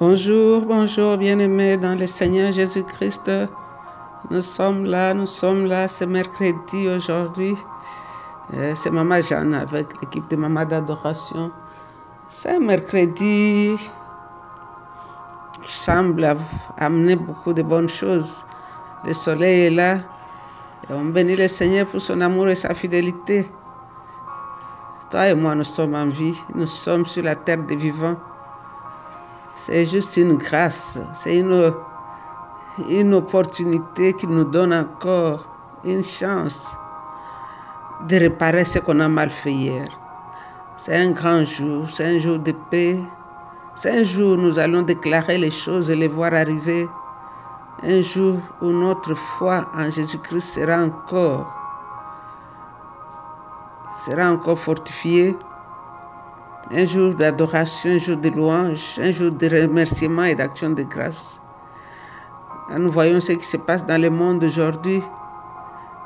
Bonjour, bonjour, bien-aimés dans le Seigneur Jésus-Christ. Nous sommes là, nous sommes là, c'est mercredi aujourd'hui. Euh, c'est Maman Jeanne avec l'équipe de Maman d'adoration. C'est mercredi qui semble amener beaucoup de bonnes choses. Le soleil est là on bénit le Seigneur pour son amour et sa fidélité. Toi et moi, nous sommes en vie, nous sommes sur la terre des vivants. C'est juste une grâce, c'est une, une opportunité qui nous donne encore une chance de réparer ce qu'on a mal fait hier. C'est un grand jour, c'est un jour de paix. C'est un jour où nous allons déclarer les choses et les voir arriver. Un jour où notre foi en Jésus-Christ sera encore, sera encore fortifiée un jour d'adoration, un jour de louange, un jour de remerciement et d'action de grâce. nous voyons ce qui se passe dans le monde aujourd'hui.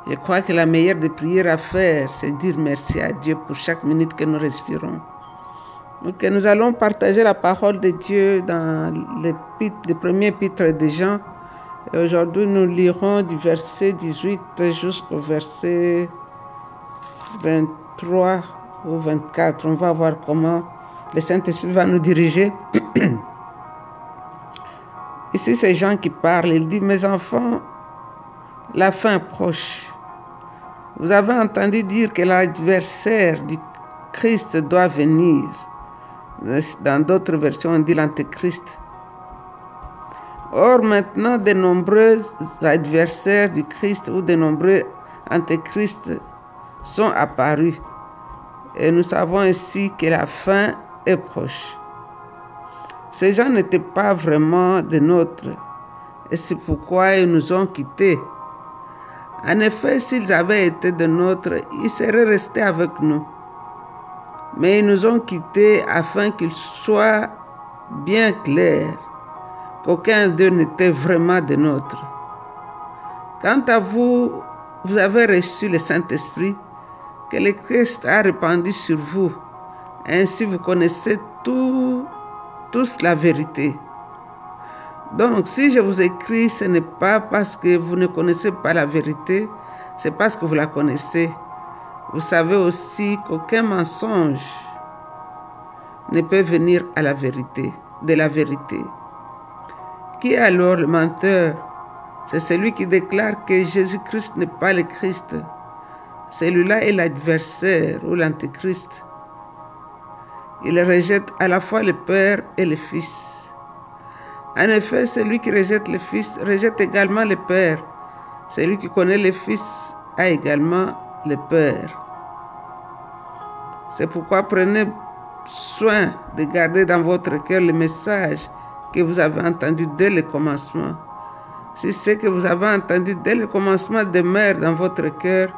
Je crois que la meilleure des prières à faire, c'est dire merci à Dieu pour chaque minute que nous respirons. Donc nous allons partager la parole de Dieu dans le premier épître de Jean. Aujourd'hui, nous lirons du verset 18 jusqu'au verset 23 au 24. On va voir comment le Saint-Esprit va nous diriger. Ici, c'est Jean qui parle. Il dit, mes enfants, la fin proche. Vous avez entendu dire que l'adversaire du Christ doit venir. Dans d'autres versions, on dit l'antéchrist. Or, maintenant, de nombreux adversaires du Christ ou de nombreux antéchrists sont apparus. Et nous savons ainsi que la fin est proche. Ces gens n'étaient pas vraiment de nôtres, et c'est pourquoi ils nous ont quittés. En effet, s'ils avaient été de nôtres, ils seraient restés avec nous. Mais ils nous ont quittés afin qu'il soit bien clair qu'aucun d'eux n'était vraiment de nôtres. Quant à vous, vous avez reçu le Saint-Esprit que le Christ a répandu sur vous. Ainsi vous connaissez tout, tous la vérité. Donc si je vous écris, ce n'est pas parce que vous ne connaissez pas la vérité, c'est parce que vous la connaissez. Vous savez aussi qu'aucun mensonge ne peut venir à la vérité, de la vérité. Qui est alors le menteur? C'est celui qui déclare que Jésus-Christ n'est pas le Christ. Celui-là est l'adversaire ou l'antéchrist. Il rejette à la fois le Père et le Fils. En effet, celui qui rejette le Fils rejette également le Père. Celui qui connaît le Fils a également le Père. C'est pourquoi prenez soin de garder dans votre cœur le message que vous avez entendu dès le commencement. Si ce que vous avez entendu dès le commencement demeure dans votre cœur,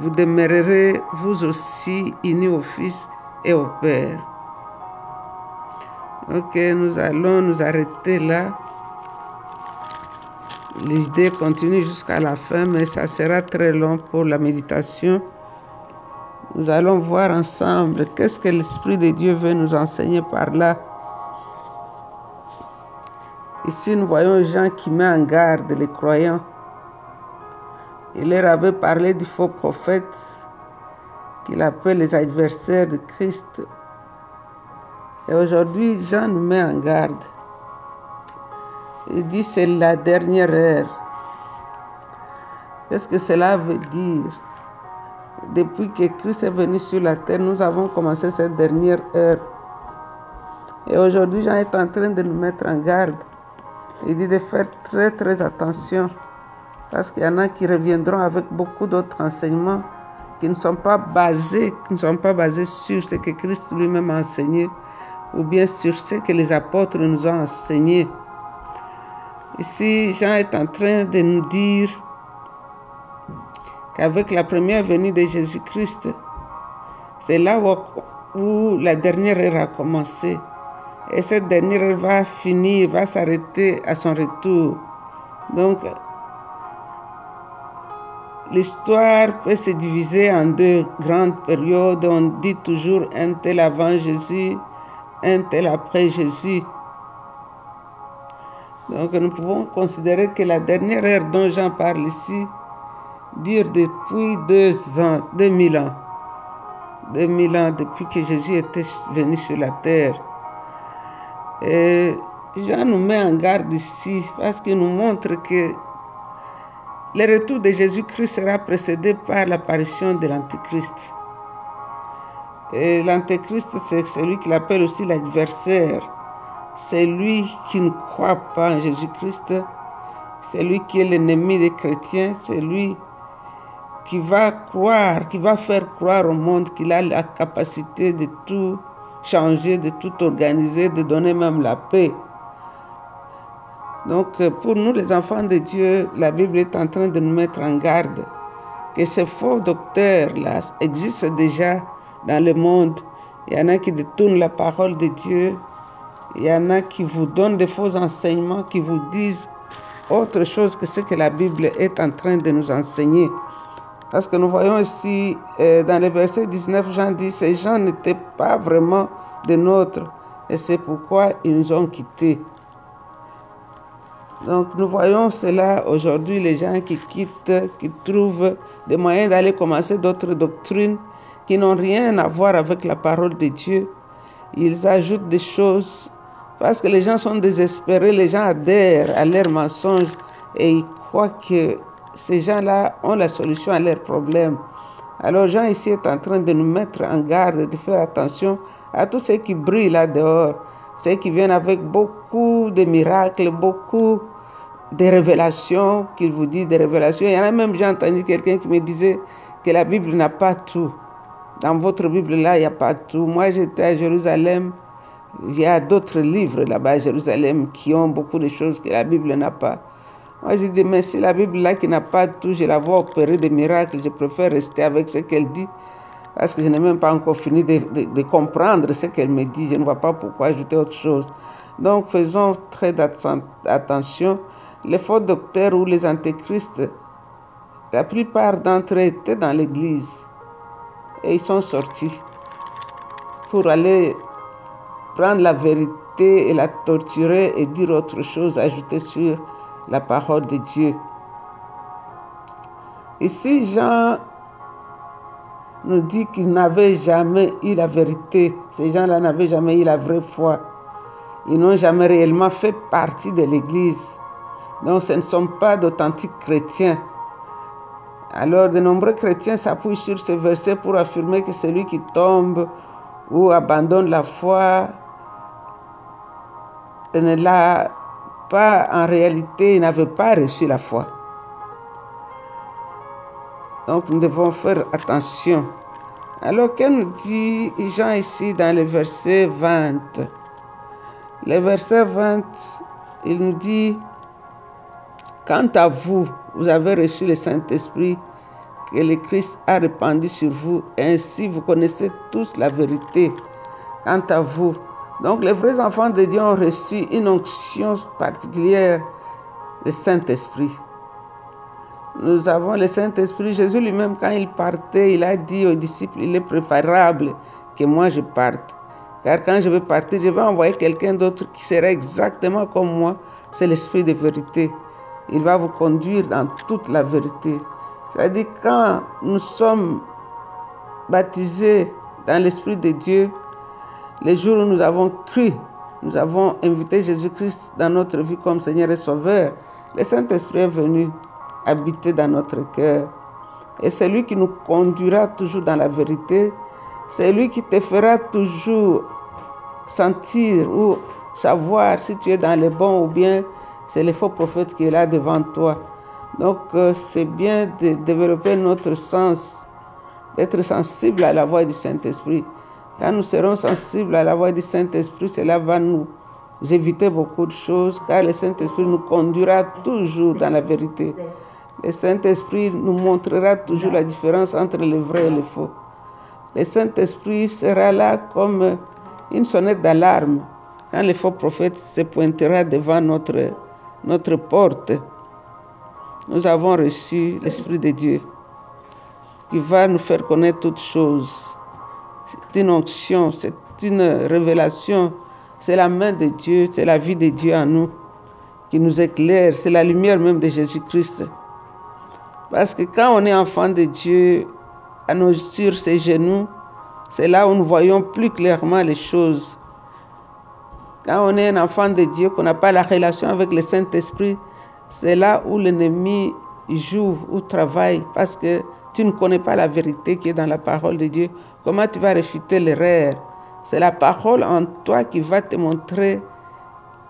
vous demeurerez vous aussi unis au Fils et au Père. Ok, nous allons nous arrêter là. L'idée continue jusqu'à la fin, mais ça sera très long pour la méditation. Nous allons voir ensemble qu'est-ce que l'Esprit de Dieu veut nous enseigner par là. Ici, nous voyons Jean qui met en garde les croyants il leur avait parlé du faux prophète qu'il appelle les adversaires de Christ. Et aujourd'hui, Jean nous met en garde. Il dit c'est la dernière heure. Qu'est-ce que cela veut dire? Depuis que Christ est venu sur la terre, nous avons commencé cette dernière heure. Et aujourd'hui, Jean est en train de nous mettre en garde. Il dit de faire très très attention parce qu'il y en a qui reviendront avec beaucoup d'autres enseignements qui ne sont pas basés, qui ne sont pas basés sur ce que Christ lui-même a enseigné ou bien sur ce que les apôtres nous ont enseigné. Ici, Jean est en train de nous dire qu'avec la première venue de Jésus-Christ, c'est là où, la dernière ère a commencé. Et cette dernière ère va finir, va s'arrêter à son retour. Donc, L'histoire peut se diviser en deux grandes périodes. On dit toujours un tel avant Jésus, un tel après Jésus. Donc nous pouvons considérer que la dernière heure dont Jean parle ici dure depuis deux ans, 2000 ans. 2000 ans depuis que Jésus était venu sur la terre. Et Jean nous met en garde ici parce qu'il nous montre que le retour de Jésus-Christ sera précédé par l'apparition de l'Antéchrist. Et l'Antéchrist, c'est celui qu'il appelle aussi l'adversaire. C'est lui qui ne croit pas en Jésus-Christ. C'est lui qui est l'ennemi des chrétiens. C'est lui qui va croire, qui va faire croire au monde qu'il a la capacité de tout changer, de tout organiser, de donner même la paix. Donc pour nous les enfants de Dieu, la Bible est en train de nous mettre en garde que ces faux docteurs-là existent déjà dans le monde. Il y en a qui détournent la parole de Dieu. Il y en a qui vous donnent des faux enseignements, qui vous disent autre chose que ce que la Bible est en train de nous enseigner. Parce que nous voyons ici, euh, dans le verset 19, Jean dit, ces gens n'étaient pas vraiment des nôtres. Et c'est pourquoi ils nous ont quittés. Donc nous voyons cela aujourd'hui, les gens qui quittent, qui trouvent des moyens d'aller commencer d'autres doctrines qui n'ont rien à voir avec la parole de Dieu. Ils ajoutent des choses parce que les gens sont désespérés, les gens adhèrent à leurs mensonges et ils croient que ces gens-là ont la solution à leurs problèmes. Alors Jean ici est en train de nous mettre en garde, de faire attention à tous ceux qui brillent là dehors, ceux qui viennent avec beaucoup de miracles, beaucoup de révélations, qu'il vous dit des révélations. Il y en a même, j'ai entendu quelqu'un qui me disait que la Bible n'a pas tout. Dans votre Bible là, il n'y a pas tout. Moi, j'étais à Jérusalem. Il y a d'autres livres là-bas à Jérusalem qui ont beaucoup de choses que la Bible n'a pas. Moi, j'ai dit, mais si la Bible là qui n'a pas tout, je la vois opérer des miracles, je préfère rester avec ce qu'elle dit parce que je n'ai même pas encore fini de, de, comprendre ce qu'elle me dit. Je ne vois pas pourquoi ajouter autre chose. Donc, faisons très attention. Les faux docteurs ou les antéchrists, la plupart d'entre eux étaient dans l'église et ils sont sortis pour aller prendre la vérité et la torturer et dire autre chose, ajouter sur la parole de Dieu. Ici, Jean nous dit qu'ils n'avaient jamais eu la vérité. Ces gens-là n'avaient jamais eu la vraie foi. Ils n'ont jamais réellement fait partie de l'Église. Donc ce ne sont pas d'authentiques chrétiens. Alors de nombreux chrétiens s'appuient sur ce verset pour affirmer que celui qui tombe ou abandonne la foi ne l'a pas en réalité, il n'avait pas reçu la foi. Donc nous devons faire attention. Alors que nous dit Jean ici dans le verset 20 Le verset 20, il nous dit, Quant à vous, vous avez reçu le Saint-Esprit que le Christ a répandu sur vous, et ainsi vous connaissez tous la vérité. Quant à vous, donc les vrais enfants de Dieu ont reçu une onction particulière, le Saint-Esprit nous avons le Saint-Esprit. Jésus lui-même, quand il partait, il a dit aux disciples, il est préférable que moi je parte. Car quand je vais partir, je vais envoyer quelqu'un d'autre qui sera exactement comme moi. C'est l'Esprit de vérité. Il va vous conduire dans toute la vérité. C'est-à-dire quand nous sommes baptisés dans l'Esprit de Dieu, les jours où nous avons cru, nous avons invité Jésus-Christ dans notre vie comme Seigneur et Sauveur, le Saint-Esprit est venu habiter dans notre cœur. Et c'est lui qui nous conduira toujours dans la vérité. C'est lui qui te fera toujours sentir ou savoir si tu es dans le bon ou bien c'est le faux prophète qui est là devant toi. Donc euh, c'est bien de développer notre sens, d'être sensible à la voix du Saint-Esprit. Quand nous serons sensibles à la voix du Saint-Esprit, cela va nous éviter beaucoup de choses, car le Saint-Esprit nous conduira toujours dans la vérité. Le Saint-Esprit nous montrera toujours la différence entre le vrai et le faux. Le Saint-Esprit sera là comme une sonnette d'alarme quand le faux prophète se pointera devant notre, notre porte. Nous avons reçu l'Esprit de Dieu qui va nous faire connaître toutes choses. C'est une onction, c'est une révélation, c'est la main de Dieu, c'est la vie de Dieu en nous qui nous éclaire, c'est la lumière même de Jésus-Christ. Parce que quand on est enfant de Dieu, à nos, sur ses genoux, c'est là où nous voyons plus clairement les choses. Quand on est un enfant de Dieu, qu'on n'a pas la relation avec le Saint-Esprit, c'est là où l'ennemi joue ou travaille parce que tu ne connais pas la vérité qui est dans la parole de Dieu. Comment tu vas réfuter l'erreur? C'est la parole en toi qui va te montrer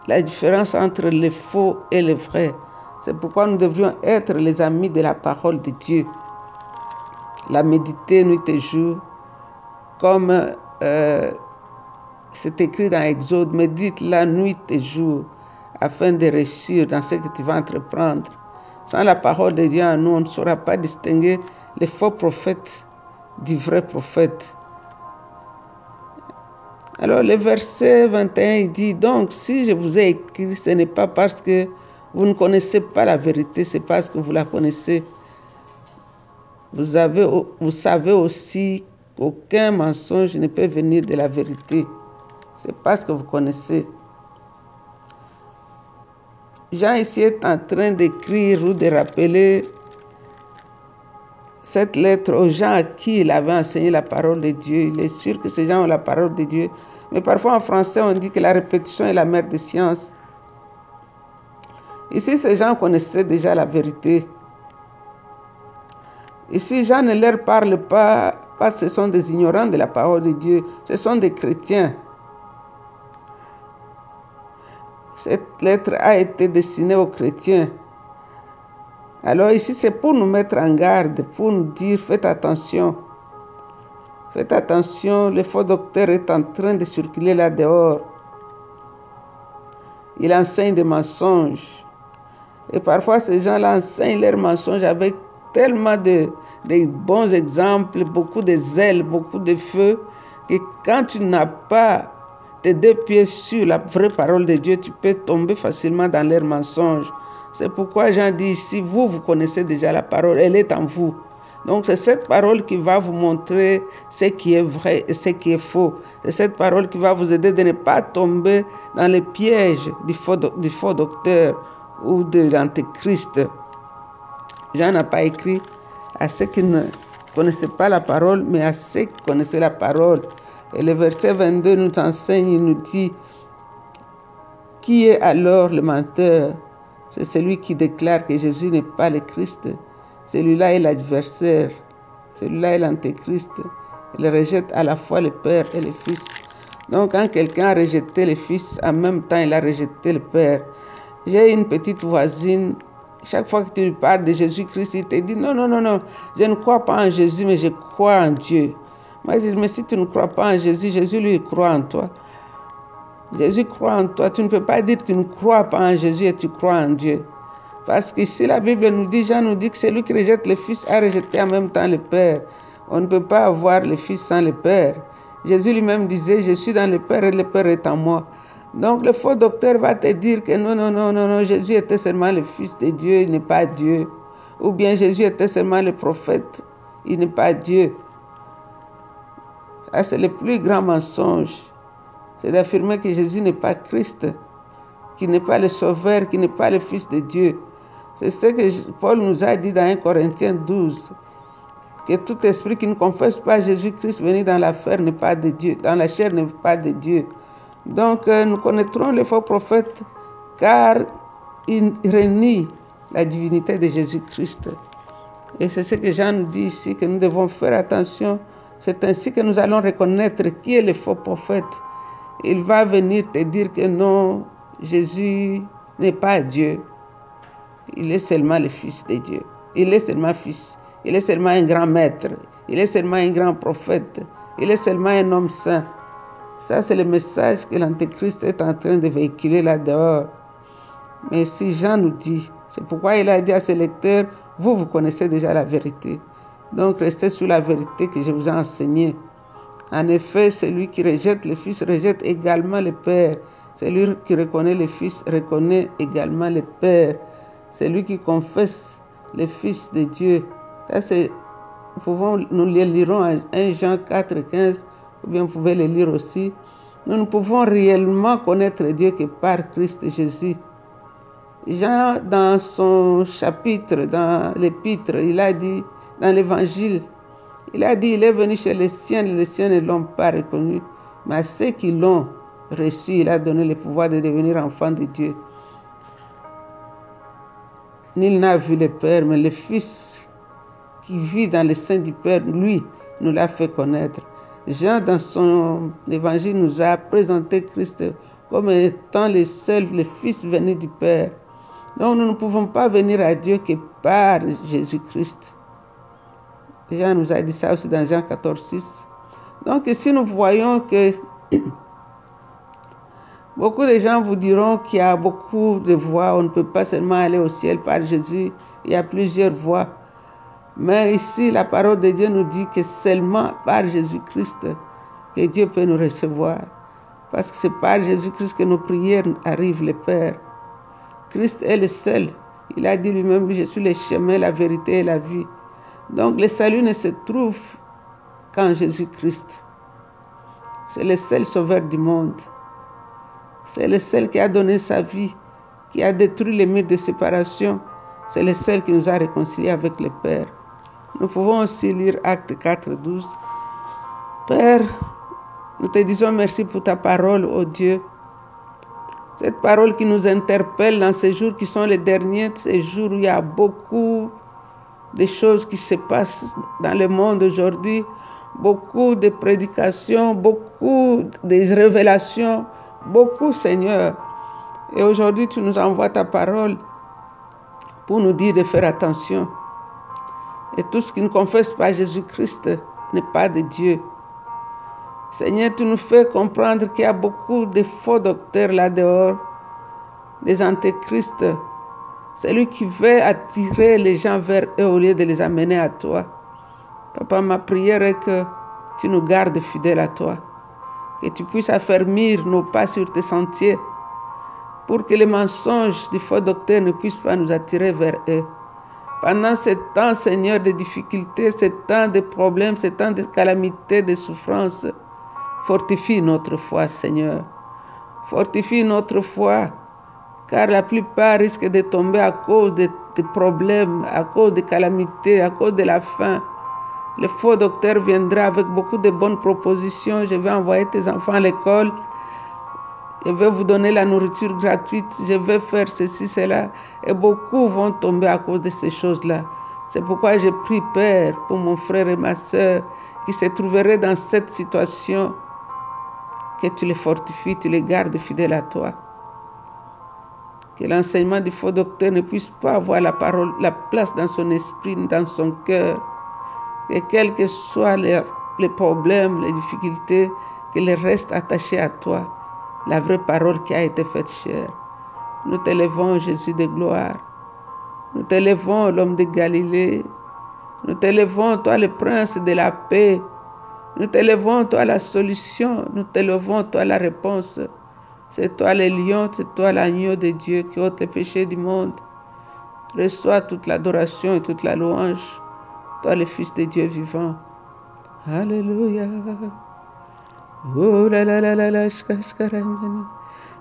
la différence entre le faux et le vrai. C'est pourquoi nous devrions être les amis de la parole de Dieu. La méditer nuit et jour, comme euh, c'est écrit dans Exode, médite la nuit et jour, afin de réussir dans ce que tu vas entreprendre. Sans la parole de Dieu en nous, on ne saura pas distinguer les faux prophètes du vrai prophète. Alors le verset 21, il dit, donc si je vous ai écrit, ce n'est pas parce que vous ne connaissez pas la vérité, c'est parce que vous la connaissez. Vous, avez, vous savez aussi qu'aucun mensonge ne peut venir de la vérité. C'est parce que vous connaissez. Jean ici est en train d'écrire ou de rappeler cette lettre aux gens à qui il avait enseigné la parole de Dieu. Il est sûr que ces gens ont la parole de Dieu. Mais parfois en français, on dit que la répétition est la mère des sciences. Ici, ces gens connaissaient déjà la vérité. Ici, Jean ne leur parle pas parce que ce sont des ignorants de la parole de Dieu. Ce sont des chrétiens. Cette lettre a été destinée aux chrétiens. Alors ici, c'est pour nous mettre en garde, pour nous dire, faites attention. Faites attention, le faux docteur est en train de circuler là dehors. Il enseigne des mensonges. Et parfois, ces gens-là enseignent leurs mensonges avec tellement de, bons exemples, beaucoup de zèle, beaucoup de feu, que quand tu n'as pas tes deux pieds sur la vraie parole de Dieu, tu peux tomber facilement dans leurs mensonges. C'est pourquoi Jean dit si vous, vous connaissez déjà la parole, elle est en vous. Donc c'est cette parole qui va vous montrer ce qui est vrai et ce qui est faux. C'est cette parole qui va vous aider de ne pas tomber dans les pièges du faux, du faux docteur ou de l'antéchrist. Jean n'a pas écrit à ceux qui ne connaissaient pas la parole, mais à ceux qui connaissaient la parole. Et le verset 22 nous enseigne, il nous dit, qui est alors le menteur? C'est celui qui déclare que Jésus n'est pas le Christ. Celui-là est l'adversaire. Celui-là est l'antéchrist. Il rejette à la fois le Père et le Fils. Donc quand quelqu'un a rejeté le Fils, en même temps il a rejeté le Père. J'ai une petite voisine, chaque fois que tu lui parles de Jésus-Christ, il te dit non, non, non, non, je ne crois pas en Jésus, mais je crois en Dieu. Moi je dis, mais si tu ne crois pas en Jésus, Jésus lui croit en toi. Jésus croit en toi. Tu ne peux pas dire que tu ne crois pas en Jésus et tu crois en Dieu. Parce que si la Bible nous dit, Jean nous dit que celui qui rejette le Fils a rejeté en même temps le Père. On ne peut pas avoir le Fils sans le Père. Jésus lui-même disait, je suis dans le Père et le Père est en moi. Donc le faux docteur va te dire que non, non, non, non, non, Jésus était seulement le Fils de Dieu, il n'est pas Dieu. Ou bien Jésus était seulement le prophète, il n'est pas Dieu. c'est le plus grand mensonge c'est d'affirmer que Jésus n'est pas Christ, qu'il n'est pas le Sauveur, qu'il n'est pas le Fils de Dieu. C'est ce que Paul nous a dit dans 1 Corinthiens 12, que tout esprit qui ne confesse pas Jésus-Christ venu dans n'est pas de Dieu, dans la chair n'est pas de Dieu. Donc euh, nous connaîtrons les faux prophètes car ils renient la divinité de Jésus-Christ. Et c'est ce que Jean nous dit ici, que nous devons faire attention. C'est ainsi que nous allons reconnaître qui est le faux prophète il va venir te dire que non, Jésus n'est pas Dieu. Il est seulement le Fils de Dieu. Il est seulement Fils. Il est seulement un grand maître. Il est seulement un grand prophète. Il est seulement un homme saint. Ça, c'est le message que l'Antéchrist est en train de véhiculer là-dehors. Mais si Jean nous dit, c'est pourquoi il a dit à ses lecteurs, vous, vous connaissez déjà la vérité. Donc restez sous la vérité que je vous ai enseignée. En effet, celui qui rejette le Fils rejette également le Père. Celui qui reconnaît le Fils reconnaît également le Père. Celui qui confesse le Fils de Dieu. C'est, nous le lirons en 1 Jean 4, 15, ou bien vous pouvez le lire aussi. Nous ne pouvons réellement connaître Dieu que par Christ Jésus. Jean, dans son chapitre, dans l'épître, il a dit, dans l'évangile, il a dit, il est venu chez les siens, les siens ne l'ont pas reconnu, mais à ceux qui l'ont reçu, il a donné le pouvoir de devenir enfant de Dieu. Nul n'a vu le Père, mais le Fils qui vit dans le sein du Père, lui, nous l'a fait connaître. Jean, dans son évangile, nous a présenté Christ comme étant le seul, le Fils venu du Père. Donc nous ne pouvons pas venir à Dieu que par Jésus-Christ. Jean nous a dit ça aussi dans Jean 14, 6. Donc si nous voyons que beaucoup de gens vous diront qu'il y a beaucoup de voies, on ne peut pas seulement aller au ciel par Jésus, il y a plusieurs voies. Mais ici, la parole de Dieu nous dit que seulement par Jésus-Christ que Dieu peut nous recevoir. Parce que c'est par Jésus-Christ que nos prières arrivent, le Père. Christ est le seul. Il a dit lui-même, je suis le chemin, la vérité et la vie. Donc le salut ne se trouve qu'en Jésus-Christ. C'est le seul sauveur du monde. C'est le seul qui a donné sa vie, qui a détruit les murs de séparation. C'est le seul qui nous a réconciliés avec le Père. Nous pouvons aussi lire Acte 4, 12. Père, nous te disons merci pour ta parole, ô oh Dieu. Cette parole qui nous interpelle dans ces jours qui sont les derniers, ces jours où il y a beaucoup de choses qui se passent dans le monde aujourd'hui, beaucoup de prédications, beaucoup de révélations, beaucoup, Seigneur. Et aujourd'hui, tu nous envoies ta parole pour nous dire de faire attention. Et tout ce qui ne confesse pas Jésus-Christ n'est pas de Dieu. Seigneur, tu nous fais comprendre qu'il y a beaucoup de faux docteurs là-dehors, des antéchrists. C'est lui qui veut attirer les gens vers eux au lieu de les amener à toi. Papa, ma prière est que tu nous gardes fidèles à toi, que tu puisses affermir nos pas sur tes sentiers, pour que les mensonges des faux docteurs ne puissent pas nous attirer vers eux. Pendant ce temps, Seigneur, de difficultés, ce temps de problèmes, ce temps de calamités, de souffrances, Fortifie notre foi, Seigneur. Fortifie notre foi, car la plupart risquent de tomber à cause de, problèmes, à cause de calamités, à cause de la faim. Le faux docteur viendra avec beaucoup de bonnes propositions. Je vais envoyer tes enfants à l'école. Je vais vous donner la nourriture gratuite. Je vais faire ceci, cela. Et beaucoup vont tomber à cause de ces choses-là. C'est pourquoi je prie, Père, pour mon frère et ma soeur qui se trouveraient dans cette situation que tu les fortifies, tu les gardes fidèles à toi. Que l'enseignement du faux docteur ne puisse pas avoir la parole, la place dans son esprit, dans son cœur. Que quels que soient les, les problèmes, les difficultés, qu'il reste attaché à toi, la vraie parole qui a été faite chère. Nous t'élevons, Jésus de gloire. Nous t'élevons, l'homme de Galilée. Nous t'élevons, toi le prince de la paix. Nous t'élevons, toi, la solution. Nous t'élevons, toi, la réponse. C'est toi le lion, c'est toi l'agneau de Dieu qui ôte les péchés du monde. Reçois toute l'adoration et toute la louange. Toi, le Fils de Dieu vivant. Alléluia. Oh là là là là là,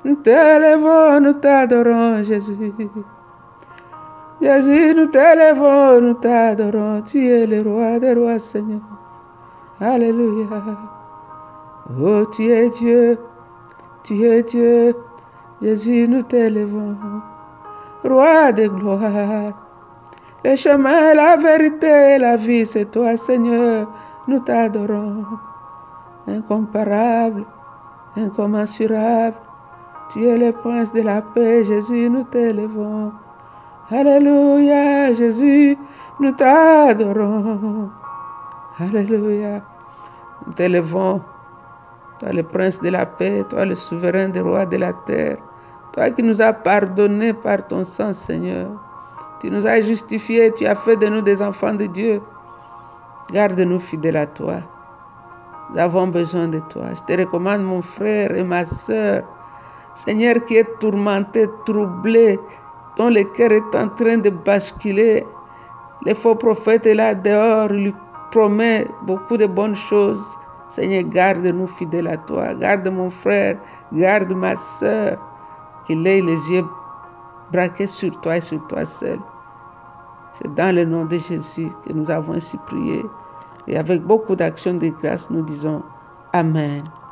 Nous t'élevons, nous t'adorons, Jésus. Jésus, nous t'élevons, nous t'adorons. Tu es le roi des rois, Seigneur. Alléluia. Oh, tu es Dieu, tu es Dieu. Jésus, nous t'élevons. Roi de gloire. Le chemin, la vérité, la vie, c'est toi, Seigneur. Nous t'adorons. Incomparable, incommensurable. Tu es le prince de la paix, Jésus, nous t'élevons. Alléluia, Jésus, nous t'adorons. Alléluia. Nous t'élevons, toi le prince de la paix, toi le souverain des rois de la terre, toi qui nous as pardonné par ton sang, Seigneur. Tu nous as justifiés, tu as fait de nous des enfants de Dieu. Garde-nous fidèles à toi. Nous avons besoin de toi. Je te recommande mon frère et ma soeur, Seigneur qui est tourmenté, troublé, dont le cœur est en train de basculer. Les faux prophètes est là dehors, lui promets beaucoup de bonnes choses. Seigneur, garde-nous fidèles à toi. Garde mon frère, garde ma soeur. Qu'il ait les yeux braqué sur toi et sur toi seul. C'est dans le nom de Jésus que nous avons ainsi prié. Et avec beaucoup d'actions de grâce, nous disons Amen.